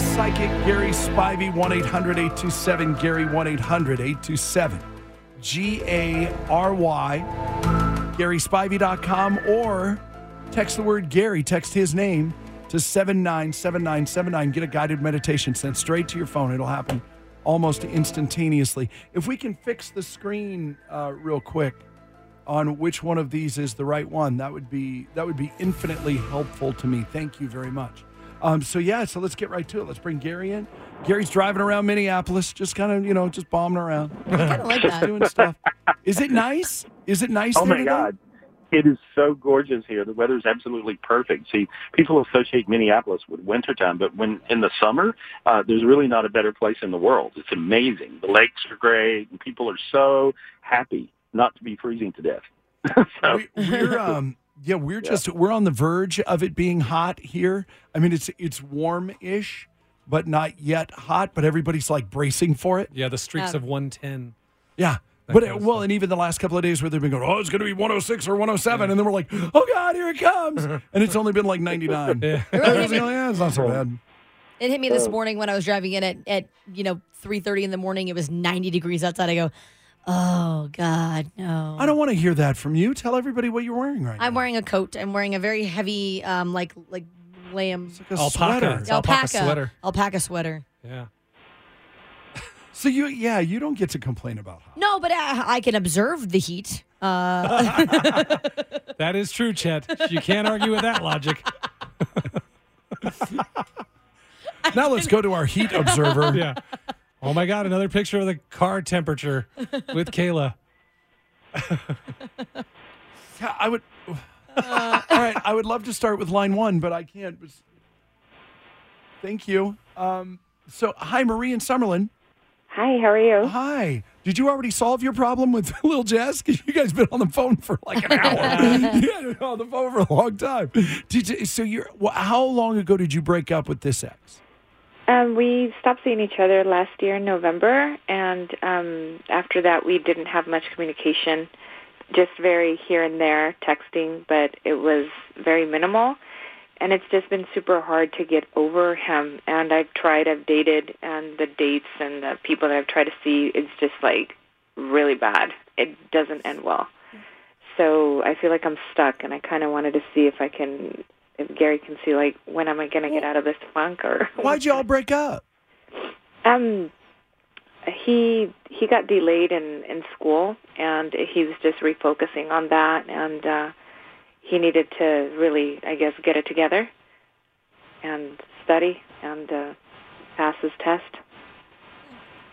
Psychic, Gary Spivey, 1 800 827 Gary, 1 800 827 G A R Y, GarySpivey.com, or text the word Gary, text his name to 797979. Get a guided meditation sent straight to your phone. It'll happen almost instantaneously. If we can fix the screen uh, real quick on which one of these is the right one, that would be that would be infinitely helpful to me. Thank you very much. Um, so yeah, so let's get right to it. Let's bring Gary in. Gary's driving around Minneapolis, just kind of you know just bombing around, kind of like just that. doing stuff. Is it nice? Is it nice? Oh my today? God. It is so gorgeous here. The weather is absolutely perfect. See, people associate Minneapolis with wintertime, but when in the summer, uh, there's really not a better place in the world. It's amazing. The lakes are great, and people are so happy not to be freezing to death. so, We, we're um yeah we're just we're on the verge of it being hot here. I mean it's it's warm-ish, but not yet hot. But everybody's like bracing for it. Yeah, the streaks Um, of 110. Yeah. That But kind uh, well, and even the last couple of days where they've been going, oh, it's going to be 106 or 107, and then we're like, oh God, here it comes, and it's only been like 99. Yeah. I yeah, it's not so bad. It hit me this morning when I was driving in at, at you know, 3.30 in the morning. It was 90 degrees outside. I go, oh, God, no. I don't want to hear that from you. Tell everybody what you're wearing right now. I'm wearing a coat. I'm wearing a very heavy, um, like, like lamb It's like a Alpaca. sweater. It's alpaca sweater. alpaca sweater. Yeah. So you, yeah, you don't get to complain about hot. No, but I, I can observe the heat. Uh, That is true, Chet. You can't argue with that logic. Now let's go to our heat observer. Yeah. Oh my God, another picture of the car temperature with Kayla. Yeah, I would. All right, I would love to start with line one, but I can't. Thank you. Um, so, hi, Marie and Summerlin. Hi, how are you? Hi. Did you already solve your problem with Lil Jess? Because you guys been on the phone for like an hour. yeah, on the phone for a long time. Did you, so you're? How long ago did you break up with this ex? Um, we stopped seeing each other last year in November, and um, after that, we didn't have much communication, just very here and there texting, but it was very minimal. And it's just been super hard to get over him. And I've tried, I've dated, and the dates and the people that I've tried to see, it's just like really bad. It doesn't end well. So I feel like I'm stuck, and I kind of wanted to see if I can, Gary can see, like, when am I going to get out of this funk, or Why'd you all break up? um, he he got delayed in in school, and he was just refocusing on that, and uh, he needed to really, I guess, get it together and study and uh, pass his test.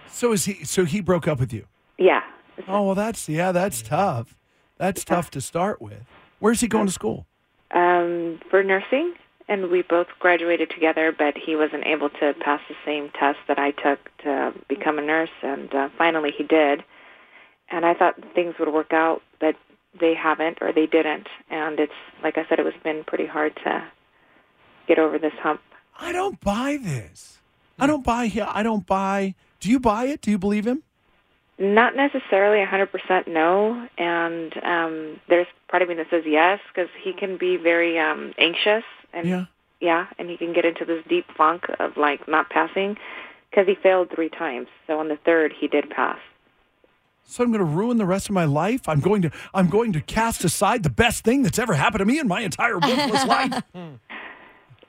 So is he? So he broke up with you? Yeah. Oh well, that's yeah, that's tough. That's tough to start with. Where's he going to school? Um, for nursing, and we both graduated together, but he wasn't able to pass the same test that I took to become a nurse, and uh, finally he did. And I thought things would work out, but they haven't, or they didn't. And it's like I said, it was been pretty hard to get over this hump. I don't buy this. I don't buy. I don't buy. Do you buy it? Do you believe him? Not necessarily a 100% no, and um, there's part of me that says yes because he can be very um, anxious and Yeah. yeah, and he can get into this deep funk of like not passing because he failed three times. So on the third, he did pass. So I'm going to ruin the rest of my life. I'm going to. I'm going to cast aside the best thing that's ever happened to me in my entire worthless life.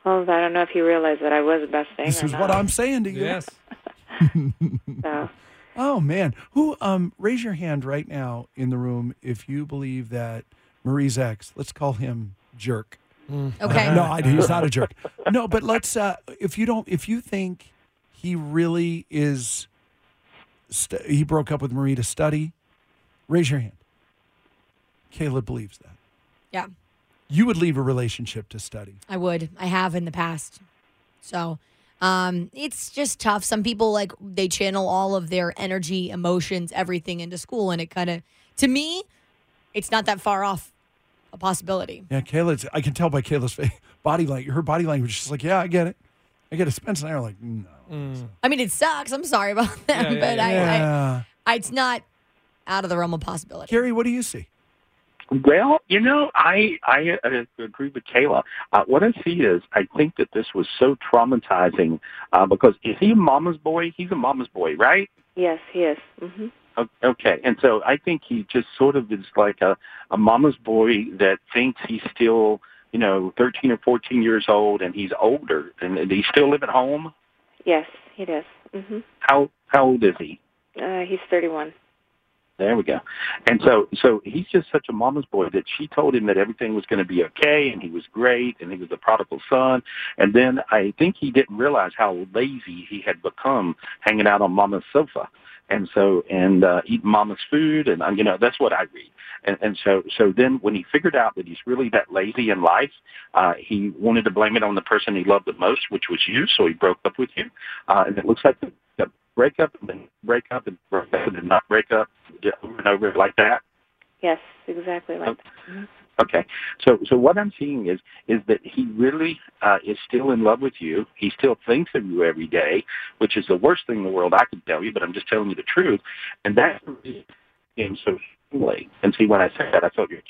Well, I don't know if he realized that I was the best thing. This or is not. what I'm saying to you. Yes. So, Oh man, who? Um, raise your hand right now in the room if you believe that Marie's ex. Let's call him jerk. okay. No, I, he's not a jerk. No, but let's. Uh, if you don't, if you think he really is. St- he broke up with Marie to study. Raise your hand. Caleb believes that. Yeah, You would leave a relationship to study. I would. I have in the past. So um, it's just tough. Some people like they channel all of their energy, emotions, everything into school, and it kind of, to me, it's not that far off a possibility. Yeah, Kayla's. I can tell by Kayla's face, body language. Her body language. She's like, "Yeah, I get it. I get it." Spencer and I are like, "No." I mean, it sucks. I'm sorry about that, Yeah, yeah, but yeah. I, I, I, it's not out of the realm of possibility. Gary, what do you see? Well, you know, I I uh, agree with Kayla. Uh, what I see is I think that this was so traumatizing uh, because is he a mama's boy? He's a mama's boy, right? Yes, he is. hmm O- Okay, and so I think he just sort of is like a, a mama's boy that thinks he's still, you know, 13 or 14 years old and he's older and, and he still live at home. Yes, he does. hmm How how old is he? Uh, he's 31. There we go. And so, so he's just such a mama's boy that she told him that everything was going to be okay and he was great and he was the prodigal son. And then I think he didn't realize how lazy he had become hanging out on mama's sofa. And so, and, uh, eating mama's food. And, uh, you know, that's what I read. And, and so, so then when he figured out that he's really that lazy in life, uh, he wanted to blame it on the person he loved the most, which was you. So he broke up with you. Uh, and it looks like the, the break up and then break up and break up and not break up over and over like that. Yes, exactly like that. Okay. So so what I'm seeing is is that he really uh, is still in love with you. He still thinks of you every day, which is the worst thing in the world I could tell you, but I'm just telling you the truth. And that's the reason him so strongly. And see, when I said that, I felt your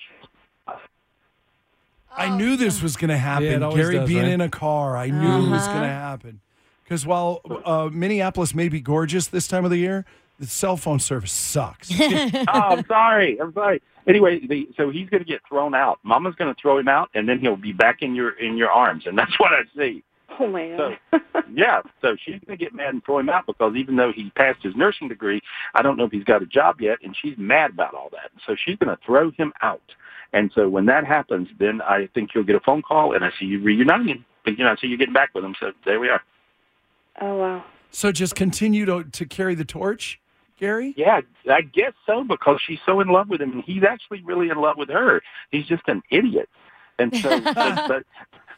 I knew this was going to happen. Yeah, Gary does, being right? in a car, I knew it was Uh-huh. going to happen. Because while uh, Minneapolis may be gorgeous this time of the year, the cell phone service sucks. oh, I'm sorry. I'm sorry. Anyway, the, so he's going to get thrown out. Mama's going to throw him out, and then he'll be back in your in your arms, and that's what I see. Oh man. god. Yeah, so she's going to get mad and throw him out because even though he passed his nursing degree, I don't know if he's got a job yet, and she's mad about all that. So she's going to throw him out. And so when that happens, then I think you'll get a phone call, and I see you reuniting. But You know, I see you getting back with him. So there we are. oh wow. so just continue to, to carry the torch, Gary? Yeah, I guess so because she's so in love with him, and he's actually really in love with her. He's just an idiot. And so, but, but, but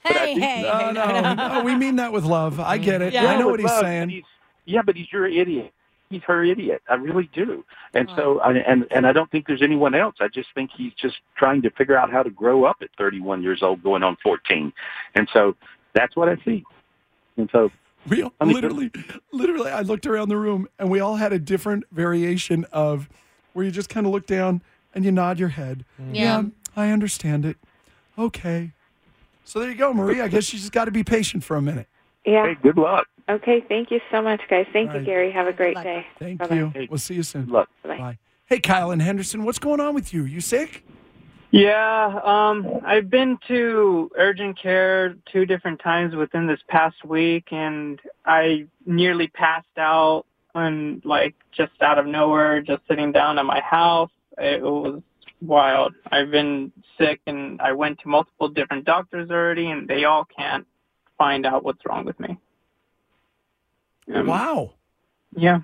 I Hey, think- hey, No, hey, no, no, we mean that with love. I get it. Yeah. I know what he's love, but saying. he's- yeah, but he's your idiot. He's her idiot. I really do. And so, I, and and I don't think there's anyone else. I just think he's just trying to figure out how to grow up at 31 years old, going on 14. And so that's what I see. And so, We all- I mean- literally, literally, I looked around the room and we all had a different variation of where you just kind of look down and you nod your head. Mm. Yeah. I understand it. Okay. So there you go, Marie. I guess you just got to be patient for a minute. Yeah. hey, good luck. Okay. Thank you so much, guys. Thank All you. Gary. Have a great day. Thank Bye-bye. you. Hey. We'll see you soon. Good luck. Bye. Bye. Hey, Kyle and Henderson, what's going on with you? You sick? Yeah, um, I've been to urgent care two different times within this past week, and I nearly passed out and like just out of nowhere, just sitting down at my house. It was wild. I've been sick, and I went to multiple different doctors already, and they all can't find out what's wrong with me. Um, wow. yeah.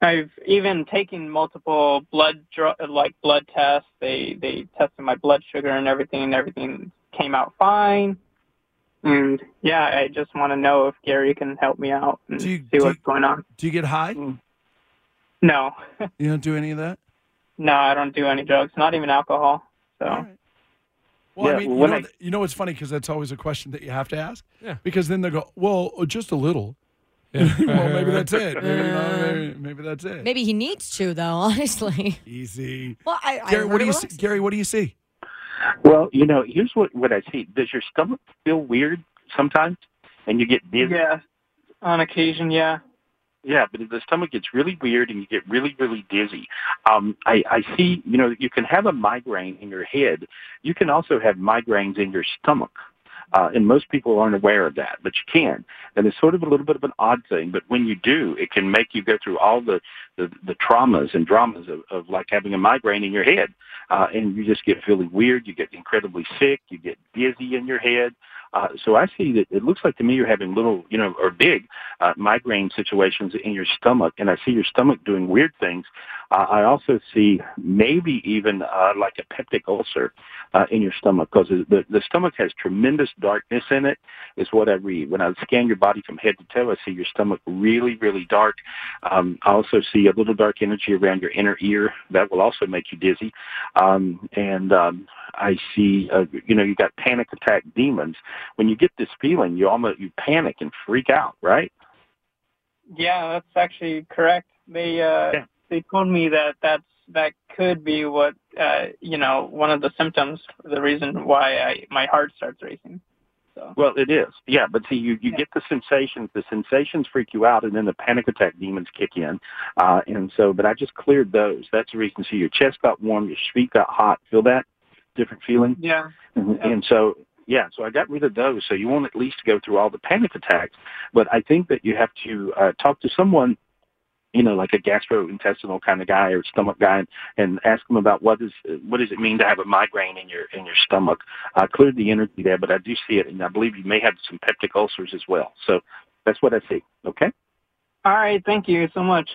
I've even taken multiple blood dr- like blood tests. They they tested my blood sugar and everything, and everything came out fine. And yeah, I just want to know if Gary can help me out and Do you- see what's you- going on. Do you get high? No, You don't do any of that? no, I don't do any drugs, not even alcohol. So All right. Well, Yeah, I mean, you know, I- you know what's funny because that's always a question that you have to ask. Yeah. Because then they go, well, uh, just a little. Yeah. well, maybe that's it. Maybe, you know, maybe, maybe that's it. Maybe he needs to, though. Honestly. Easy. Well, I, I Gary, heard what do you see? Gary? What do you see? Well, you know, here's what what I see. Does your stomach feel weird sometimes, and you get dizzy? yeah, on occasion, yeah. Yeah, but if the stomach gets really weird and you get really, really dizzy. Um, I, I see, you know, you can have a migraine in your head. You can also have migraines in your stomach. Uh, and most people aren't aware of that, but you can. And it's sort of a little bit of an odd thing, but when you do, it can make you go through all the, the, the traumas and dramas of, of like having a migraine in your head. Uh, and you just get feeling weird. You get incredibly sick. You get dizzy in your head. Uh, so I see that it looks like to me you're having little, you know, or big uh, migraine situations in your stomach, and I see your stomach doing weird things. Uh, I also see maybe even uh, like a peptic ulcer uh, in your stomach because the, the stomach has tremendous darkness in it, is what I read. When I scan your body from head to toe, I see your stomach really, really dark. Um, I also see a little dark energy around your inner ear. That will also make you dizzy. Um, and um, I see, uh, you know, you got panic attack demons. When you get this feeling, you almost you panic and freak out, right? Yeah, that's actually correct. They uh, Yeah. they told me that that's that could be what uh, you know one of the symptoms, the reason why I my heart starts racing. So Well, it is. Yeah, but see, you, you get the sensations. The sensations freak you out, and then the panic attack demons kick in. Uh, and so, but I just cleared those. That's the reason. So your chest got warm, your feet got hot. Feel that? Different feeling? yeah, And, Yeah. and so, yeah, so I got rid of those. So you won't at least go through all the panic attacks. But I think that you have to uh, talk to someone, you know, like a gastrointestinal kind of guy or stomach guy, and, and ask them about what is what does it mean to have a migraine in your in your stomach. I cleared the energy there, but I do see it, and I believe you may have some peptic ulcers as well. So that's what I see. Okay. all right. Thank you so much.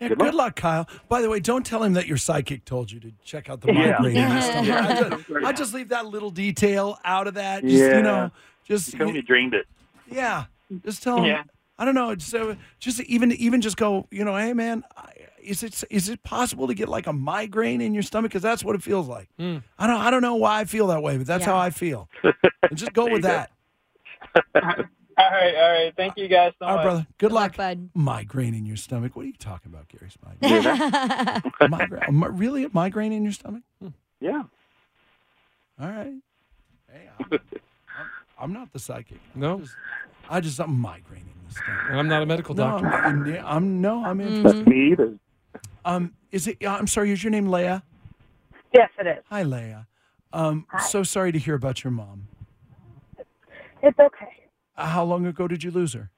Yeah, Good good, luck. luck. Kyle. By the way, don't tell him that your psychic told you to check out the Yeah. migraine Yeah. Yeah. I, just, I just leave that little detail out of that. Just, Yeah. you know, just Tell me you dreamed it. yeah, just tell him. Yeah. I don't know. So just even even just go. You know, hey man, is it is it possible to get like a migraine in your stomach? Because that's what it feels like. Hmm. I don't I don't know why I feel that way, but that's Yeah. how I feel. And just go with go. that. All right, all right. Thank you guys so All right, much. brother. Good, Good luck. luck, bud. Migraine in your stomach. What are you talking about, Gary Spivey? migraine, really a migraine in your stomach? Yeah. All right. Hey, I'm, I'm, I'm not the psychic. No. I just, I just I'm migraine in the stomach. And I'm not a medical No, doctor. I'm, I'm no, I'm Mm-hmm. Me either. Um, is it? I'm sorry. Is your name Leah? Yes, it is. Hi, Leah. Um, so sorry to hear about your mom. It's okay. Uh, how long ago did you lose her?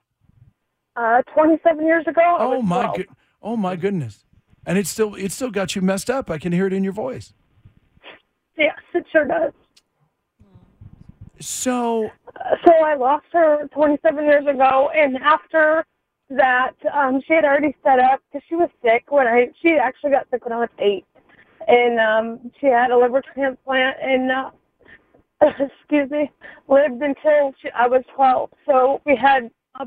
Uh, 27 years ago. Oh my good. Oh my goodness. And it still it still got you messed up. I can hear it in your voice. Yes, it sure does. So So I lost her 27 years ago, and after that, um, she had already set up because she was sick when I. She actually got sick when I was eight, and um, she had a liver transplant, and uh, excuse me, lived until she, I was 12. So we had uh,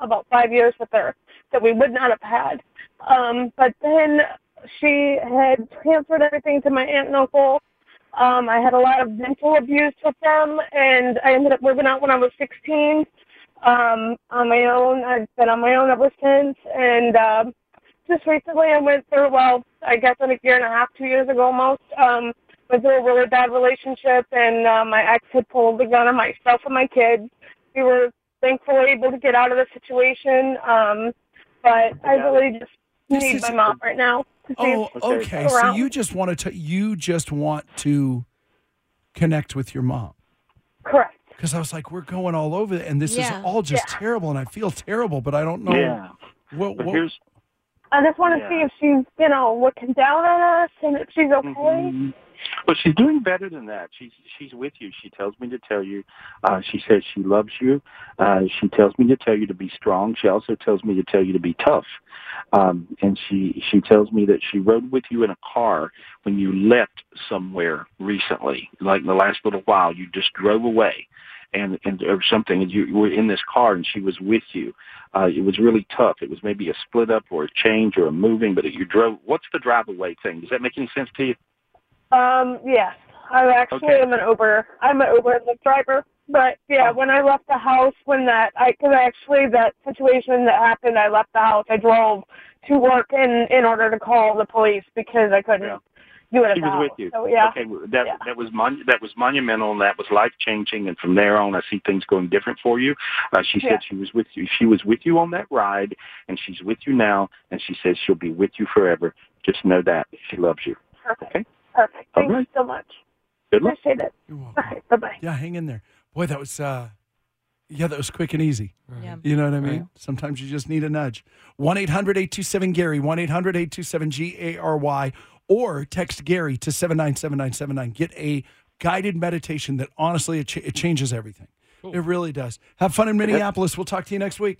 about five years with her that we would not have had. Um, but then she had transferred everything to my aunt and uncle. Um, I had a lot of mental abuse with them, and I ended up moving out when I was 16 um, on my own. I've been on my own ever since, and um, just recently I went through, well, I guess in a year and a half, two years ago almost, um, went through a really bad relationship, and uh, my ex had pulled the gun on myself and my kids. We were thankfully able to get out of the situation, um, but I really just This need is- my mom right now. to see if oh she's okay. So you just want to you just want to connect with your mom. Correct. Because I was like, we're going all over, and this Yeah. is all just Yeah. terrible, and I feel terrible, but I don't know Yeah. what. What here's I just want to Yeah. see if she's, you know, looking down on us and if she's okay. Mhm. Well, she's doing better than that. She's she's with you. She tells me to tell you. Uh, she says she loves you. Uh, she tells me to tell you to be strong. She also tells me to tell you to be tough. Um, and she she tells me that she rode with you in a car when you left somewhere recently, like in the last little while. You just drove away. And, and or something, and you, were in this car, and she was with you. Uh, it was really tough. It was maybe a split up or a change or a moving, but you drove. What's the drive away thing? Does that make any sense to you? Um, yes. I actually Okay. am an Uber. I'm an Uber Lyft driver. But yeah, when I left the house, when that, I, cause actually that situation that happened, I left the house. I drove to work in, in order to call the police because I couldn't Yeah. do it She was house. with you. So yeah. Okay, that Yeah. that was mon- that was monumental and that was life changing. And from there on, I see things going different for you. Uh, she Yeah. said she was with you. She was with you on that ride, and she's with you now. And she says she'll be with you forever. Just know that she loves you. Perfect. Okay. Perfect. All Thank right. you so much. Good luck. Appreciate it. You're welcome. right. Bye bye. Yeah, hang in there. Boy, that was uh yeah, that was quick and easy. Yeah. You know what I mean? Right. Sometimes you just need a nudge. 1 800 827 Gary, 1 800 827 G A R Y, or text Gary to 797979. Get a guided meditation that honestly, it, ch- it changes everything. It really does. Have fun in Minneapolis. We'll talk to you next week.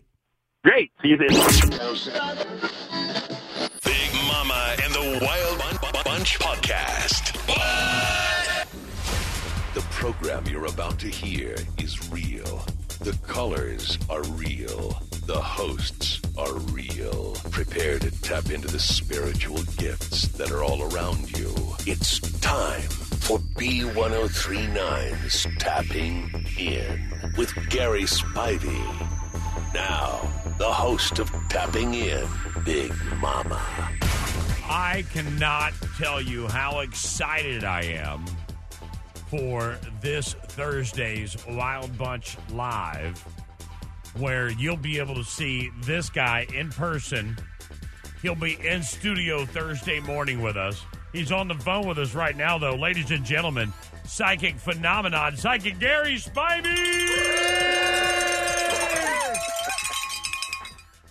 Great. See you then. Big Mama and the Wild Podcast. What? The program you're about to hear is real. The colors are real. The hosts are real. Prepare to tap into the spiritual gifts that are all around you. It's time for B1039's Tapping In with Gary Spivey. Now, the host of Tapping In, Big Mama. I cannot tell you how excited I am for this Thursday's Wild Bunch Live, where you'll be able to see this guy in person. He'll be in studio Thursday morning with us. He's on the phone with us right now, though. Ladies and gentlemen, psychic phenomenon, psychic Gary Spivey!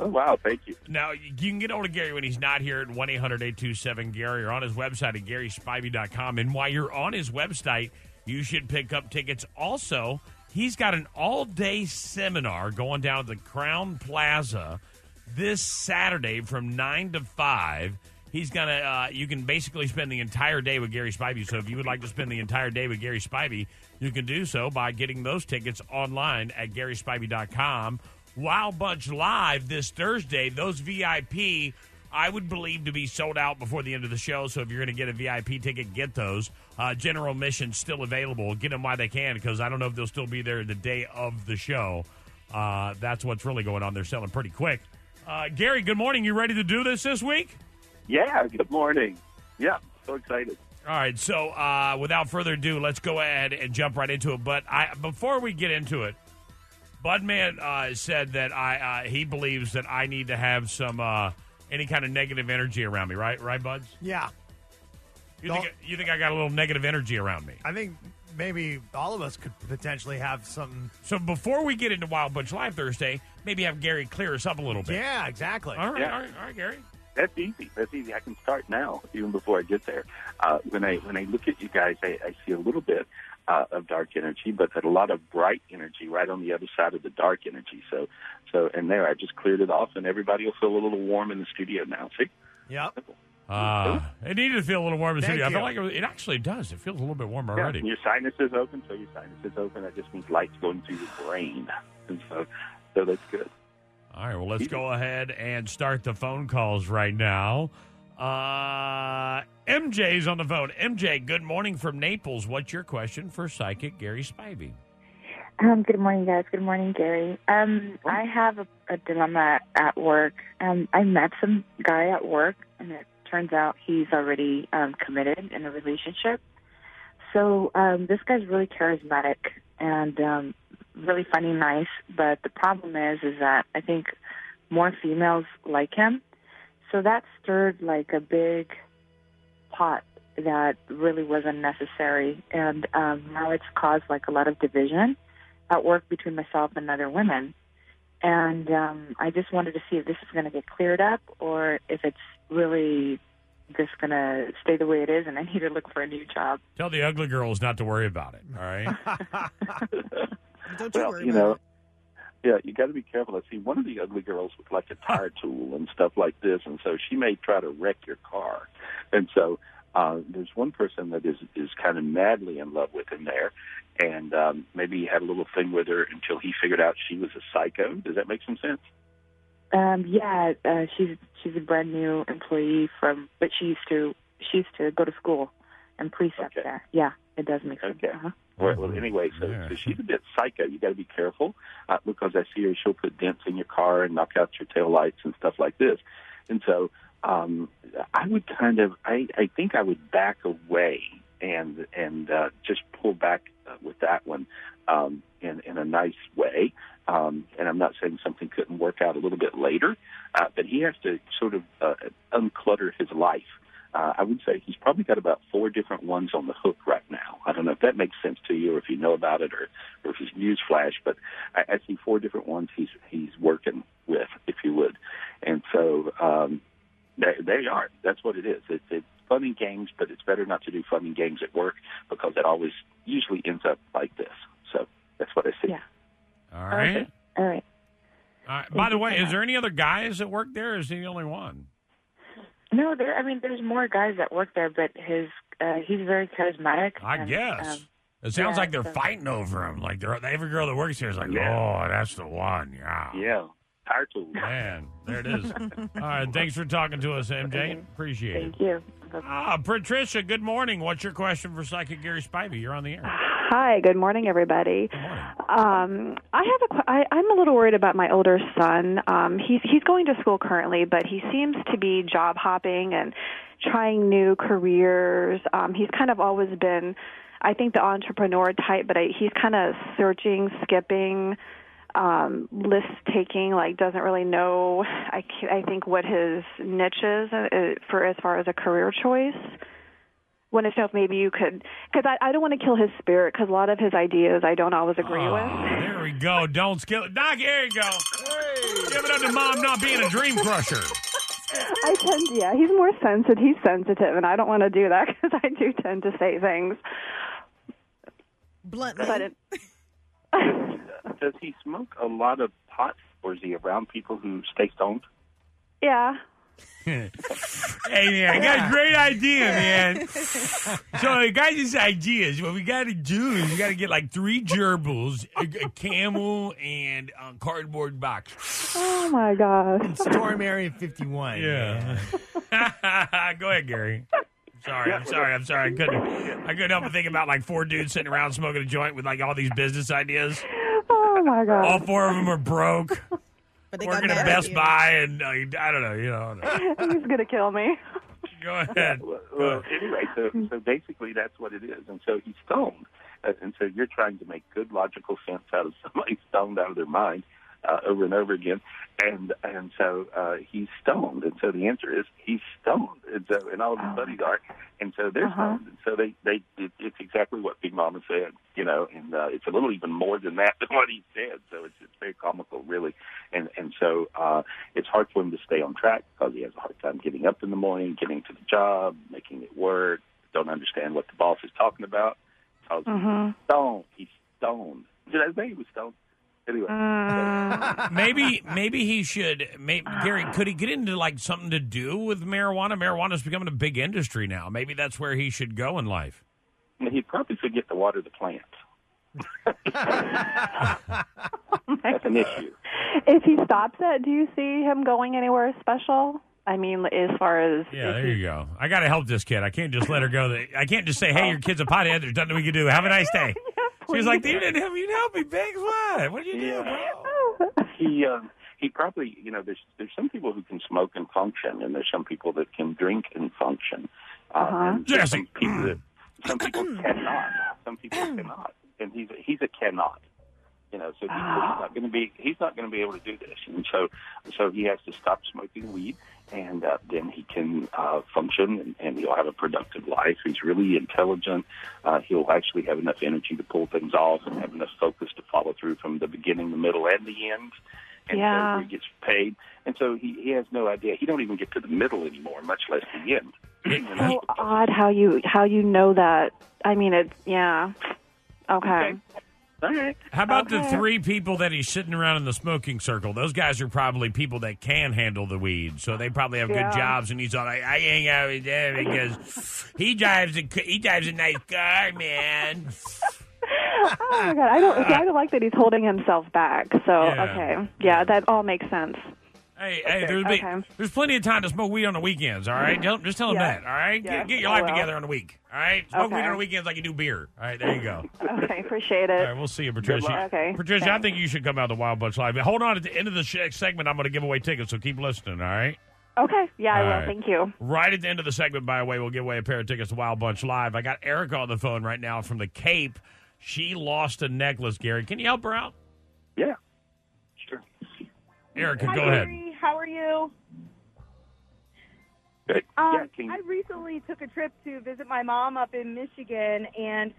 Oh, wow. Thank you. Now, you can get hold of Gary when he's not here at 1 800 827 Gary or on his website at GarySpivey.com. And while you're on his website, you should pick up tickets. Also, he's got an all day seminar going down at the Crowne Plaza this Saturday from 9 to 5. He's gonna. Uh, you can basically spend the entire day with Gary Spivey. So if you would like to spend the entire day with Gary Spivey, you can do so by getting those tickets online at GarySpivey.com. Wild Bunch Live this Thursday. Those VIP, I would believe to be sold out before the end of the show. So if you're going to get a VIP ticket, get those. Uh, general admission still available. Get them while they can because I don't know if they'll still be there the day of the show. Uh, that's what's really going on. They're selling pretty quick. Uh, Gary, good morning. You ready to do this this week? Yeah. Good morning. Yeah. So excited. All right. So uh, without further ado, let's go ahead and jump right into it. But I, before we get into it, Budman uh, said that I uh, he believes that I need to have some uh, any kind of negative energy around me. Right, right, Buds? Yeah. You think you think I got a little negative energy around me? I think maybe all of us could potentially have something. So before we get into Wild Bunch Live Thursday, maybe have Gary clear us up a little bit. Yeah, exactly. All right, Yeah. all right, all right, Gary. That's easy. That's easy. I can start now, even before I get there. Uh, when I when I look at you guys, I, I see a little bit uh, of dark energy, but a lot of bright energy right on the other side of the dark energy. So, so and there, I just cleared it off, and everybody will feel a little warm in the studio now. See, Yep. Uh, it needed to feel a little warm in the Thank studio. I feel like it, it actually does. It feels a little bit warm yeah, already. and your sinus is open, so your sinus is open. That just means light's going through your brain, and so so that's good. All right, well, let's go ahead and start the phone calls right now. Uh, MJ's on the phone. MJ, good morning from Naples. What's your question for psychic Gary Spivey? Um, good morning, guys. Good morning, Gary. Um, I have a, a dilemma at work. Um, I met some guy at work, and it turns out he's already um, committed in a relationship. So um, this guy's really charismatic and um, really funny, nice. But the problem is, is that I think more females like him. So that stirred like a big pot that really wasn't necessary, and um, now it's caused like a lot of division at work between myself and other women. And um, I just wanted to see if this is going to get cleared up or if it's really just going to stay the way it is and I need to look for a new job. Tell the ugly girls not to worry about it. All right. Don't you well, worry you about know, it. Yeah, you got to be careful. I see one of the ugly girls with like a tire tool and stuff like this, and so she may try to wreck your car. And so uh, there's one person that is is kind of madly in love with him there, and um, maybe he had a little thing with her until he figured out she was a psycho. Does that make some sense? Um, yeah, uh, she's she's a brand new employee from, but she used to she used to go to school and precept Okay. there. Yeah, it does make sense. Okay. Uh-huh. Well, well, anyway, so, Yeah. so she's a bit psycho. You got to be careful uh, because I see her. She'll put dents in your car and knock out your tail lights and stuff like this. And so um, I would kind of, I, I think I would back away and and uh, just pull back uh, with that one um, in in a nice way. Um, and I'm not saying something couldn't work out a little bit later, uh, but he has to sort of uh, unclutter his life. Uh, I would say he's probably got about four different ones on the hook right now. I don't know if that makes sense to you, or if you know about it, or, or if it's news flash. But I, I see four different ones he's he's working with, if you would. And so um, they, they are. That's what it is. It's, it's fun and games, but it's better not to do fun and games at work because it always usually ends up like this. So that's what I see. Yeah. All right. Okay. All right. All right. By the way, is there any other guys that work there? Or is he the only one? No, there. I mean, there's more guys that work there, but his uh, he's very charismatic. I and, guess. um, it sounds yeah, like they're so- fighting over him. Like they're, every girl that works here is like, Yeah. oh, that's the one. Yeah. Yeah. Power tools. Man, there it is. All right. Thanks for talking to us, MJ. Appreciate it. Thank you. Ah, Patricia, good morning. What's your question for Psychic Gary Spivey? You're on the air. Hi, good morning, everybody. Um, I have a. que- I, I'm a little worried about my older son. Um, he's he's going to school currently, but he seems to be job hopping and trying new careers. Um, he's kind of always been, I think, the entrepreneur type, but I, he's kind of searching, skipping, um, list taking. Like doesn't really know. I ca- I think what his niche is uh, for as far as a career choice Want to know if maybe you could, because I, I don't want to kill his spirit, because a lot of his ideas I don't always agree with. There we go. Don't skill. Doc, here you go. Give it up to mom not being a dream crusher. I tend, yeah, he's more sensitive. He's sensitive, and I don't want to do that because I do tend to say things. Bluntly. But it, Does he smoke a lot of pot, or is he around people who stay stoned? yeah. Hey man, I got a great idea, man. So I got these ideas. What we got to do is we got to get like three gerbils, a, a camel, and a cardboard box. Oh my gosh. Storm Area 51. Yeah. Go ahead, Gary. Sorry, I'm sorry, I'm sorry. I couldn't. I couldn't help but think about like four dudes sitting around smoking a joint with like all these business ideas. Oh my gosh. All four of them are broke. But they got Working at mad at Best you. Buy, and uh, I don't know, you know. he's gonna kill me. Go ahead. Well, well, anyway, so so basically that's what it is, and so he's stoned, uh, and so you're trying to make good logical sense out of somebody stoned out of their mind uh, over and over again, and and so uh, he's stoned, and so the answer is he's stoned, and so and all of his buddies are, and so they're Uh-huh. stoned, and so they they it, it's exactly what Big Mama said, you know, and uh, it's a little even more than that than what he said, so it's it's very comical, really, and and so uh, it's hard for him to stay on track because he has a hard time getting up in the morning, getting to the job, making it work. Don't understand what the boss is talking about. Because Mhm. he's stoned. He's stoned. Did I say he was stoned? Anyway, mm. maybe maybe he should. Maybe, Gary, could he get into like something to do with marijuana? Marijuana's becoming a big industry now. Maybe that's where he should go in life. He probably probably get to water the plants. That's an issue. If he stops it, do you see him going anywhere special? I mean, as far as Yeah, there you go. I got to help this kid. I can't just let her go. I can't just say, "Hey, your kid's a pothead. There's nothing we can do. Have a nice day." She's like, "You didn't help. You didn't help me, Biggs. What? What did you do, bro?" He um, he probably you know there's there's some people who can smoke and function, and there's some people that can drink and function. Uh, Uh-huh. and there's some people that some people cannot. Some people cannot, and he's a, he's a cannot. You know, so he's, he's not going to be he's not going to be able to do this, and so so he has to stop smoking weed, and uh, then he can uh, function, and, and he'll have a productive life. He's really intelligent. Uh, he'll actually have enough energy to pull things off, and have enough focus to follow through from the beginning, the middle, and the end. And Yeah. so he gets paid, and so he, he has no idea. He don't even get to the middle anymore, much less the end. so odd how you how you know that. I mean, it's Yeah. Okay. All right. How about the three people that he's sitting around in the smoking circle? Those guys are probably people that can handle the weed, so they probably have Yeah. good jobs. And he's all like, "I hang out with them because he drives a he drives a nice car, man." Oh my god, I don't. See, I don't like that he's holding himself back. So Yeah. okay, yeah, that all makes sense. Hey, hey, there's, be- Okay. there's plenty of time to smoke weed on the weekends. All right, Don't- just tell him Yeah. that. All right, Yeah, get, get your I life will. together on the week. All right, smoke weed on the weekends like you do beer. All right, there you go. Okay, appreciate it. right, we'll see you, Patricia. Okay, Patricia, I think you should come out to Wild Bunch Live. Hold on, at the end of the sh- segment, I'm going to give away tickets, so keep listening. All right. Okay, yeah, I All will. right. Thank you. Right at the end of the segment, by the way, we'll give away a pair of tickets to Wild Bunch Live. I got Erica on the phone right now from the Cape. She lost a necklace, Gary. Can you help her out? Yeah, sure. Erica, Hi, go ahead. Gary. How are you? Good. Um, yeah, I recently took a trip to visit my mom up in Michigan, and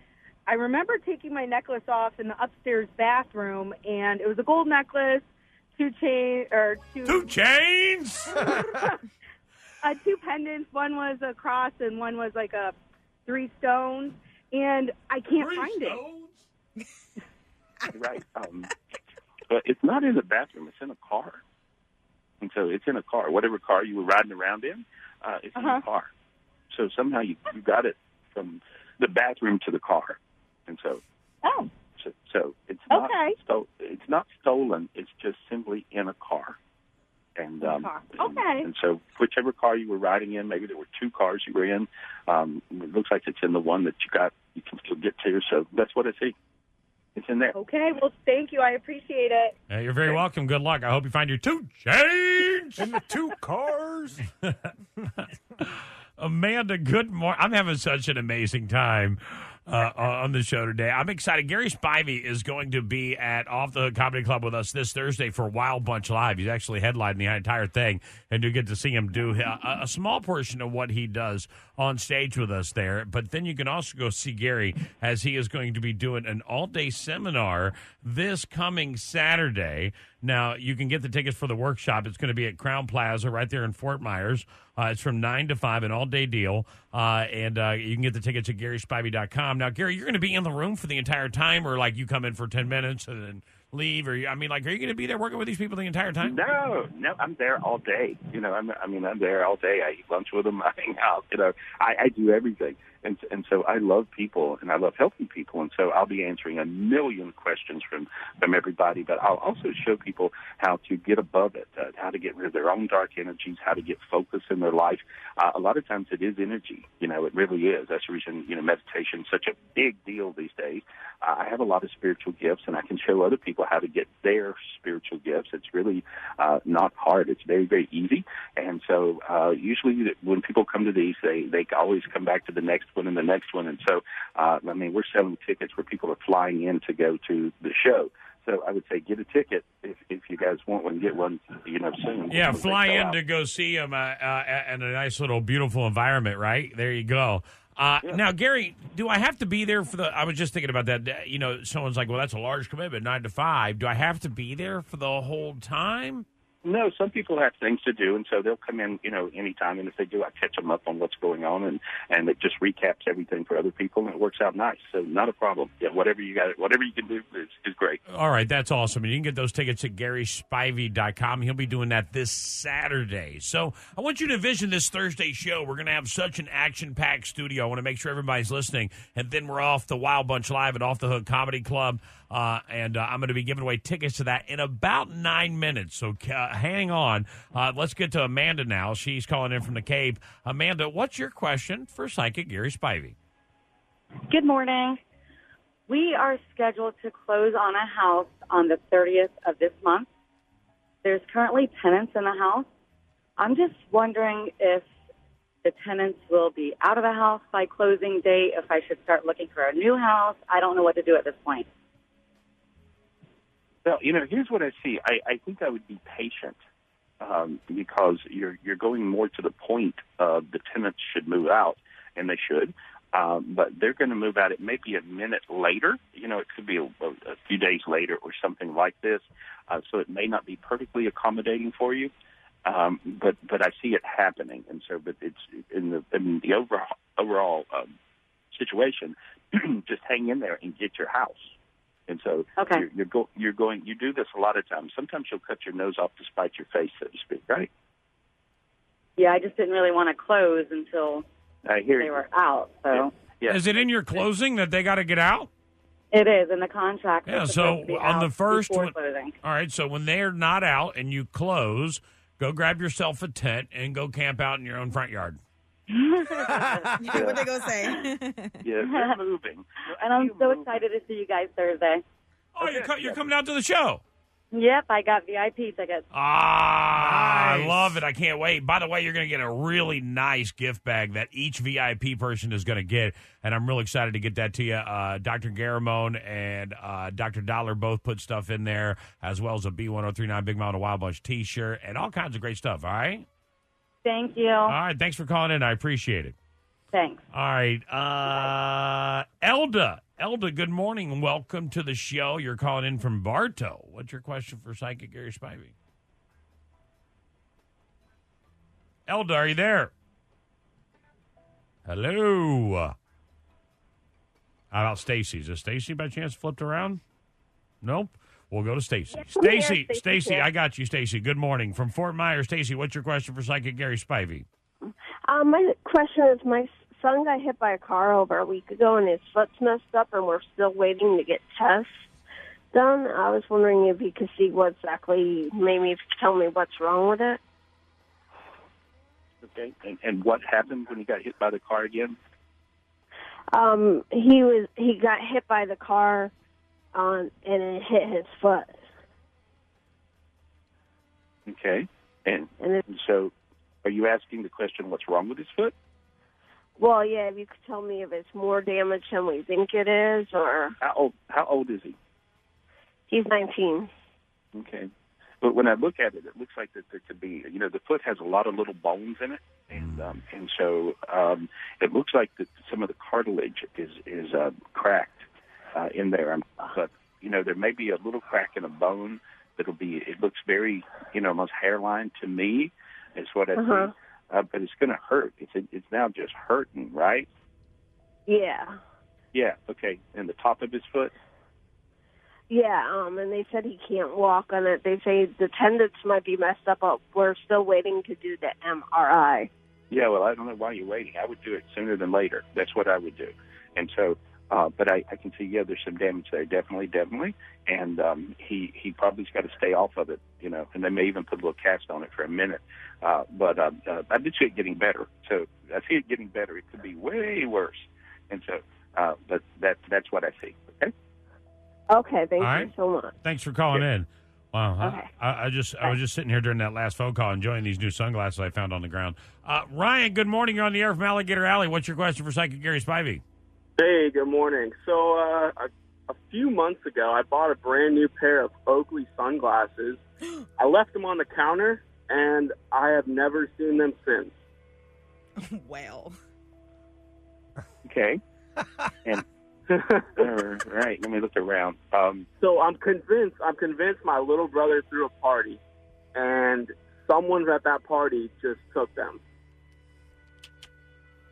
I remember taking my necklace off in the upstairs bathroom, and it was a gold necklace, two chain or two Two chains. uh, two pendants. One was a cross, and one was like a three stones. And I can't find it. right. Not in the bathroom. It's in a car. And so it's in a car. Whatever car you were riding around in, uh, it's in Uh-huh. the car. So somehow you, you got it from the bathroom to the car. And so, Oh, so, so it's not Okay. sto- it's not stolen. It's just simply in a car. And um, car. and- Okay. And, so, whichever car you were riding in, maybe there were two cars you were in. Um, it looks like it's in the one that you got. You can still get to. So that's what I see. It's in there. okay. Well, thank you. I appreciate it. Uh, you're very welcome. Good luck. I hope you find your two change in the two cars. Amanda, good morning. I'm having such an amazing time uh, on the show today. I'm excited. Gary Spivey is going to be at Off the Hook Comedy Club with us this Thursday for Wild Bunch Live. He's actually headlining the entire thing, and you get to see him do a, a small portion of what he does on stage with us there. But then you can also go see Gary as he is going to be doing an all day seminar this coming Saturday. Now, you can get the tickets for the workshop. It's going to be at Crowne Plaza right there in Fort Myers. Uh, it's from 9 to 5, an all day deal. Uh, and uh, you can get the tickets at GarySpivey.com. Now, Gary, you're going to be in the room for the entire time, or like you come in for 10 minutes and then leave? Or, I mean, like, are you going to be there working with these people the entire time? No, no, I'm there all day. You know, I'm, I mean, I'm there all day. I eat lunch with them. I hang out. You know, I, I do everything, and and so I love people and I love helping people, and so I'll be answering a million questions from from everybody. But I'll also show people how to get above it, uh, how to get rid of their own dark energies, how to get focus in their life. Uh, a lot of times it is energy. You know, it really is. That's the reason you know meditation is such a big deal these days. Uh, I have a lot of spiritual gifts, and I can show other people how to get their spiritual gifts. It's really uh, not hard. It's very, very easy. And so uh, usually when people come to these, they they always come back to the next one and the next one. And so uh, I mean, we're selling tickets where people are flying in to go to the show. So I would say get a ticket if if you guys want one, get one. You know, soon. Yeah, fly in out. to go see him uh, uh, in a nice little beautiful environment, right? There you go. Uh, Now, Gary, do I have to be there for the? I was just thinking about that. You know, someone's like, "Well, that's a large commitment, nine to five. Do I have to be there for the whole time? No, some people have things to do, and so they'll come in, you know, anytime. And if they do, I catch them up on what's going on, and and it just recaps everything for other people, and it works out nice. So not a problem. Yeah, whatever you got, whatever you can do is, is great. All right, that's awesome. And you can get those tickets at GarySpivey.com. He'll be doing that this Saturday. So I want you to envision this Thursday show. We're going to have such an action packed studio. I want to make sure everybody's listening. And then we're off the Wild Bunch Live at Off the Hook Comedy Club. Uh, and uh, I'm going to be giving away tickets to that in about nine minutes. So uh, hang on. Uh, let's get to Amanda now. She's calling in from the Cape. Amanda, what's your question for Psychic Gary Spivey? Good morning. We are scheduled to close on a house on the 30th of this month. There's currently tenants in the house. I'm just wondering if the tenants will be out of the house by closing date, if I should start looking for a new house. I don't know what to do at this point. Well, you know, here's what I see. I, I think I would be patient um, because you're you're going more to the point of the tenants should move out, and they should. Um, but they're going to move out. It may be a minute later. You know, it could be a, a, few days later or something like this. Uh, so it may not be perfectly accommodating for you. Um, but but I see it happening, and so but it's in the in the overall overall um, situation. just hang in there and get your house. And so Okay. you're, you're, go, you're going. You do this a lot of times. Sometimes you'll cut your nose off to spite your face, so to speak. Right? Yeah, I just didn't really want to close until I hear they you. were out. So Is it in your closing that they got to get out? it is in the contract. Yeah, so supposed to be on the first before one- closing. All right, so when they're not out and you close, go grab yourself a tent and go camp out in your own front yard. what they go say? Yeah, they're moving. and I'm so excited to see you guys Thursday. Oh, you're, co- you're coming out to the show. Yep, I got VIP tickets. Ah, I love it. I can't wait. By the way, you're going to get a really nice gift bag that each VIP person is going to get. And I'm really excited to get that to you. Uh, Dr. Garamone and uh, Dr. Dollar both put stuff in there, as well as a B1039 Big Mountain Wild Bunch t shirt and all kinds of great stuff. All right. Thank you. All right. Thanks for calling in. I appreciate it. Thanks. All right. Uh, Elda. Elda, good morning and welcome to the show. You're calling in from Bartow. What's your question for Psychic Gary Spivey? Elda, are you there? Hello. How about Stacy? Is Stacy by chance flipped around? Nope. We'll go to Stacy. Yes, Stacy, Stacy Stacy. I got you, Stacy. Good morning from Fort Myers. Stacy, what's your question for Psychic Gary Spivey? Um, my question is, my son got hit by a car over a week ago, and his foot's messed up, and we're still waiting to get tests done. I was wondering if you could see what exactly, maybe if you could tell me what's wrong with it. Okay. And, and what happened when he got hit by the car again? Um, he was he got hit by the car, on and it hit his foot. Okay. And, And it, so, are you asking the question, what's wrong with his foot? well, yeah, if you could tell me if it's more damage than we think it is, or How old? How old is he? he's 19. Okay. But when I look at it, it looks like that there could be, you know, the foot has a lot of little bones in it, and um, and so um, it looks like that some of the cartilage is is uh, cracked uh, in there. But you know, there may be a little crack in a bone that'll be. It looks very, you know, almost hairline to me. Is what I Uh-huh. see. Uh, but it's going to hurt. It's it's now just hurting, right? Yeah. Yeah. Okay. And the top of his foot. Yeah, um, and they said he can't walk on it. They say the tendons might be messed up, but we're still waiting to do the MRI. Yeah, well, I don't know why you're waiting. I would do it sooner than later. That's what I would do. And so, uh, but I, I can see, yeah, there's some damage there, definitely, definitely. And um, he he probably's got to stay off of it, you know. And they may even put a little cast on it for a minute. Uh, but uh, uh, I did see it getting better. So I see it getting better. It could be way worse. And so, uh, but that that's what I see. Okay. Okay, thank All you right. so much. Thanks for calling in. Wow, I- Okay. I, I just I was just sitting here during that last phone call, enjoying these new sunglasses I found on the ground. Uh, Ryan, good morning. You're on the air from Alligator Alley. What's your question for Psychic Gary Spivey? Hey, good morning. So, uh, a, a few months ago, I bought a brand new pair of Oakley sunglasses. I left them on the counter, and I have never seen them since. wow. Okay. And all right, let me look around. Um, So I'm convinced. I'm convinced my little brother threw a party, and someone at that party just took them.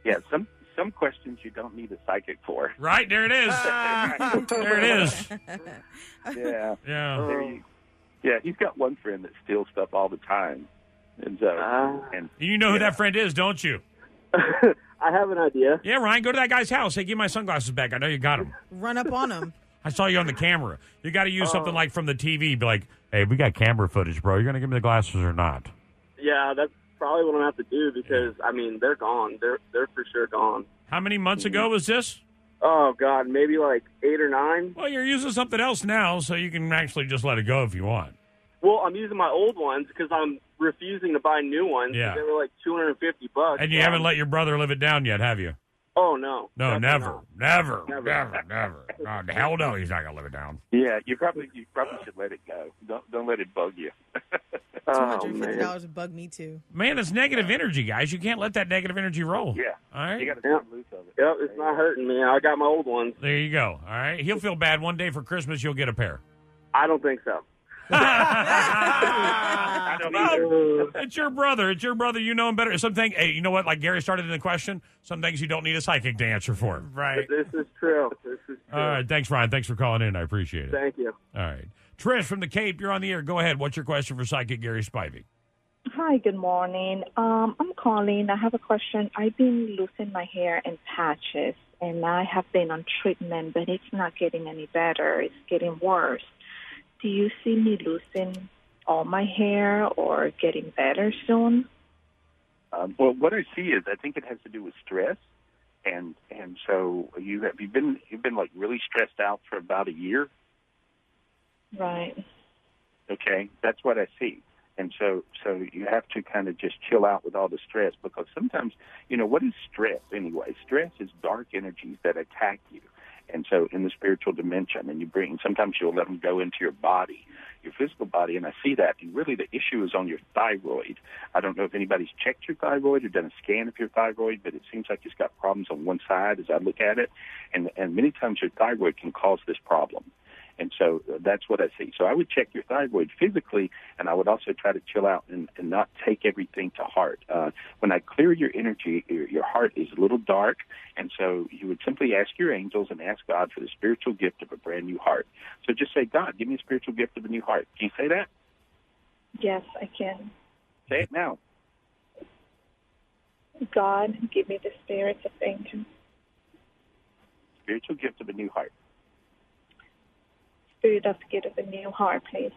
yeah, some some questions you don't need a psychic for. Right there, it is. there it is. Yeah. Yeah. There you, yeah, he's got one friend that steals stuff all the time, and so ah. and You know who that friend is, don't you? I have an idea. Yeah, Ryan, go to that guy's house. Hey, give my sunglasses back. I know you got them. Run up on him. I saw you on the camera. You got to use oh. something Oh. like from the TV. Be like, hey, we got camera footage, bro. You're going to give me the glasses or not? Yeah, that's probably what I'm gonna have to do because I mean they're gone. They're they're for sure gone. How many months ago was this? Oh God, maybe like eight or nine. Well, you're using something else now, so you can actually just let it go if you want. Well, I'm using my old ones because I'm refusing to buy new ones. Yeah. They were like 250 bucks. And you haven't let your brother live it down yet, have you? Oh no. No, Definitely never, never, Never. never, never. No, the hell no, he's not going to live it down. yeah, you probably you probably should let it go. Don't don't let it bug you. Two oh, hundred fifty dollars would bug me too. Man, it's negative energy, guys. You can't let that negative energy roll. Yeah. All right. You got to Yep. loose of it. Yep, it's not hurting me. I got my old ones. There you go. All right. He'll feel bad one day for Christmas. You'll get a pair. I don't think so. I don't either. It's your brother. It's your brother. You know him better. Something. Hey, you know what? Like Gary started in the question. Some things you don't need a psychic to answer for. Right. This is true. This is true. All right. Thanks, Ryan. Thanks for calling in. I appreciate it. Thank you. All right. Trish from the Cape, you're on the air. Go ahead. What's your question for Psychic Gary Spivey? Hi, good morning. Um, I'm calling. I have a question. I've been losing my hair in patches, and I have been on treatment, but it's not getting any better. It's getting worse. Do you see me losing all my hair or getting better soon? Um, well, what I see is I think it has to do with stress, and and so you have you've been you've been like really stressed out for about a year. Right. Okay, that's what I see. And so, so you have to kind of just chill out with all the stress because sometimes, you know, what is stress anyway? Stress is dark energies that attack you. And so in the spiritual dimension, and you bring, sometimes you'll let them go into your body, your physical body, and I see that. And really the issue is on your thyroid. I don't know if anybody's checked your thyroid or done a scan of your thyroid, but it seems like it's got problems on one side as I look at it. And, and many times your thyroid can cause this problem. And so uh, that's what I see. So I would check your thyroid physically, and I would also try to chill out and, and not take everything to heart. Uh, when I clear your energy, your, your heart is a little dark, and so you would simply ask your angels and ask God for the spiritual gift of a brand new heart. So just say, God, give me a spiritual gift of a new heart. Can you say that? Yes, I can. Say it now. God, give me the spirit of angels, Spiritual gift of a new heart. Spirit of gift of a new heart, please.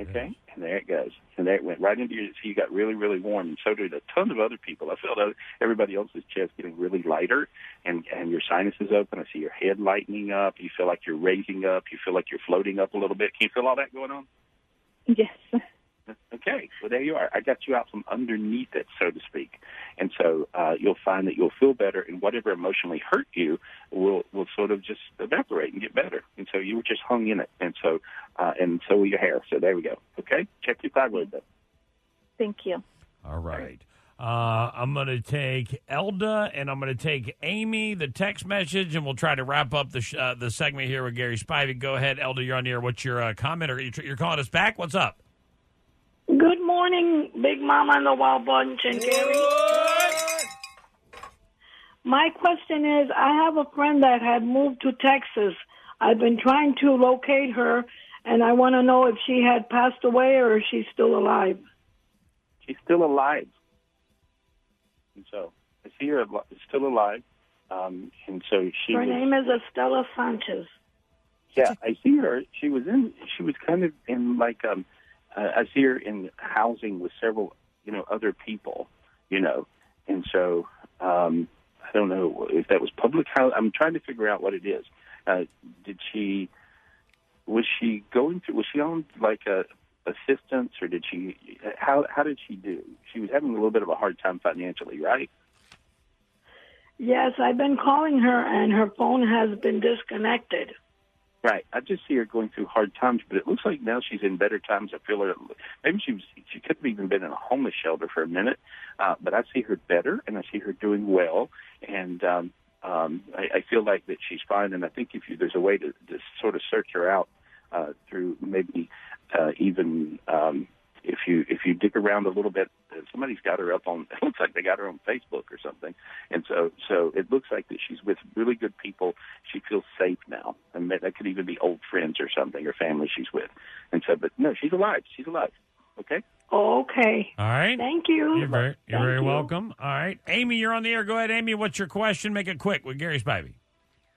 Okay, and there it goes, and there it went right into your. So you got really, really warm, and so did a ton of other people. I felt other- everybody else's chest getting really lighter, and and your sinuses open. I see your head lightening up. You feel like you're raising up. You feel like you're floating up a little bit. Can you feel all that going on? Yes. Okay, well there you are. I got you out from underneath it, so to speak, and so uh, you'll find that you'll feel better, and whatever emotionally hurt you will will sort of just evaporate and get better. And so you were just hung in it, and so uh, and so will your hair. So there we go. Okay, check your thyroid though. Thank you. All right. Uh, I'm going to take Elda and I'm going to take Amy, the text message, and we'll try to wrap up the sh- uh, the segment here with Gary Spivey. Go ahead, Elda. You're on the air. What's your uh, comment? Or you tr- you're calling us back? What's up? Good morning, Big Mama and the Wild Bunch and Gary. My question is I have a friend that had moved to Texas. I've been trying to locate her, and I want to know if she had passed away or if she's still alive. She's still alive, and so I see her still alive. Um, and so she Her was, name is Estela Sanchez. Yeah, I see her. She was in. She was kind of in like um. Uh, I see her in housing with several, you know, other people, you know, and so um, I don't know if that was public house. I'm trying to figure out what it is. Uh, did she? Was she going through? Was she on like a assistance, or did she? How how did she do? She was having a little bit of a hard time financially, right? Yes, I've been calling her, and her phone has been disconnected. Right. I just see her going through hard times, but it looks like now she's in better times. I feel her. Maybe she was. She could have even been in a homeless shelter for a minute, uh, but I see her better, and I see her doing well, and um, um, I, I feel like that she's fine. And I think if you, there's a way to, to sort of search her out uh, through maybe uh, even um, if you if you dig around a little bit, uh, somebody's got her up on. It looks like they got her on Facebook or something, and so so it looks like that she's with really good people. She feels safe now, and that, that could even be old friends or something or family she's with, and so but no, she's alive. She's alive. Okay. Okay. All right. Thank you. You're very, you're Thank very you. welcome. All right. Amy, you're on the air. Go ahead, Amy. What's your question? Make it quick with Gary Spivey.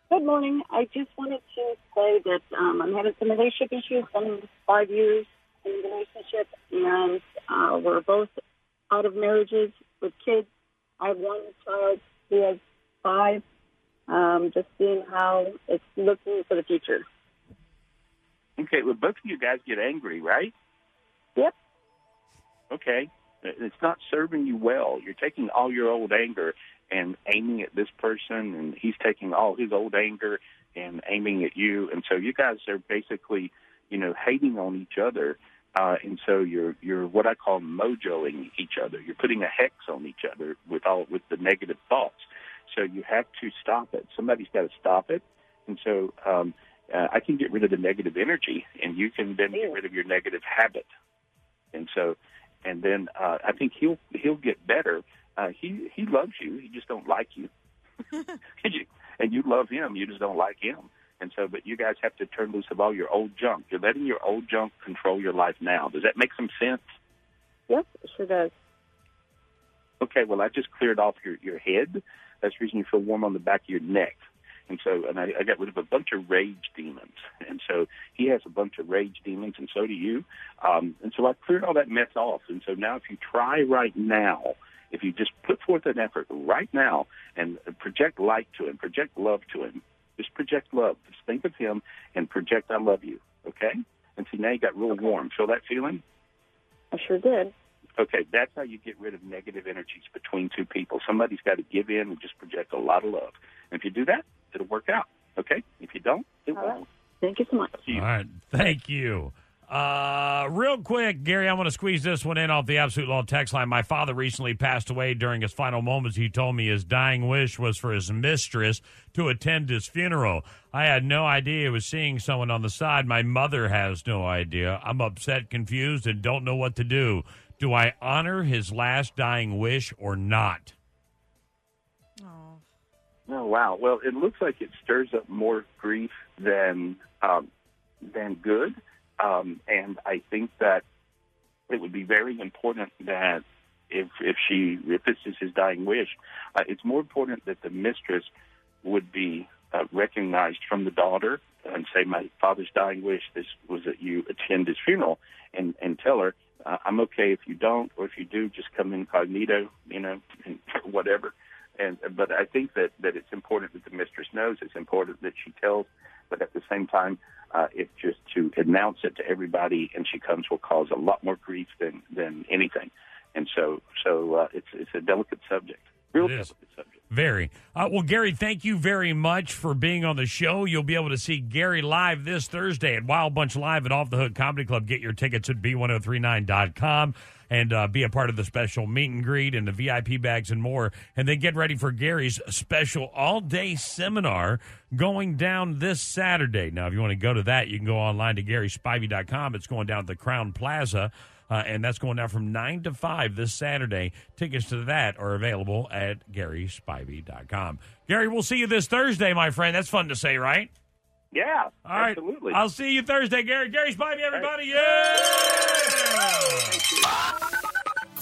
Good morning. I just wanted to say that um, I'm having some relationship issues. I'm five years in a relationship, and uh, we're both out of marriages with kids. I have one child who has five. Um, just seeing how it's looking for the future. Okay. Well, both of you guys get angry, right? Yep. Okay. It's not serving you well. You're taking all your old anger and aiming at this person, and he's taking all his old anger and aiming at you, and so you guys are basically, you know, hating on each other. Uh, and so you're you're what I call mojoing each other. You're putting a hex on each other with all with the negative thoughts. So you have to stop it. Somebody's got to stop it. And so um, uh, I can get rid of the negative energy, and you can then get rid of your negative habit. And so, and then uh, I think he'll he'll get better. Uh, he he loves you. He just don't like you. and you love him. You just don't like him. And so, but you guys have to turn loose of all your old junk. You're letting your old junk control your life now. Does that make some sense? Yep, it sure does. Okay, well, I just cleared off your, your head. That's the reason you feel warm on the back of your neck. And so, and I, I got rid of a bunch of rage demons. And so he has a bunch of rage demons, and so do you. Um, and so I cleared all that mess off. And so now, if you try right now, if you just put forth an effort right now and project light to him, project love to him, just project love. Just think of him and project I love you. Okay? And see, now you got real warm. Feel that feeling? I sure did. Okay, that's how you get rid of negative energies between two people. Somebody's got to give in and just project a lot of love. And if you do that, it'll work out. Okay? If you don't, it All right. won't. Thank you so much. All right. Thank you. Uh, real quick, Gary, I want to squeeze this one in off the Absolute Law text line. My father recently passed away during his final moments. He told me his dying wish was for his mistress to attend his funeral. I had no idea he was seeing someone on the side. My mother has no idea. I'm upset, confused, and don't know what to do. Do I honor his last dying wish or not? Oh wow! Well, it looks like it stirs up more grief than um, than good, um, and I think that it would be very important that if if she if this is his dying wish, uh, it's more important that the mistress would be uh, recognized from the daughter and say, "My father's dying wish this was that you attend his funeral," and and tell her, uh, "I'm okay if you don't, or if you do, just come incognito, you know, and whatever." And but I think that that it's important that the mistress knows. It's important that she tells, but at the same time, uh, it just to announce it to everybody and she comes will cause a lot more grief than than anything, and so so uh, it's it's a delicate subject, real It is. delicate subject. Very. Uh, well, Gary, thank you very much for being on the show. You'll be able to see Gary live this Thursday at Wild Bunch Live at Off the Hook Comedy Club. Get your tickets at b1039.com and uh, be a part of the special meet and greet and the VIP bags and more. And then get ready for Gary's special all day seminar going down this Saturday. Now, if you want to go to that, you can go online to GarySpivey.com. It's going down at the Crowne Plaza. Uh, and that's going down from 9 to 5 this Saturday. Tickets to that are available at GarySpivey.com. Gary, we'll see you this Thursday, my friend. That's fun to say, right? Yeah, All right. absolutely. I'll see you Thursday, Gary. Gary Spivey, everybody. Yeah!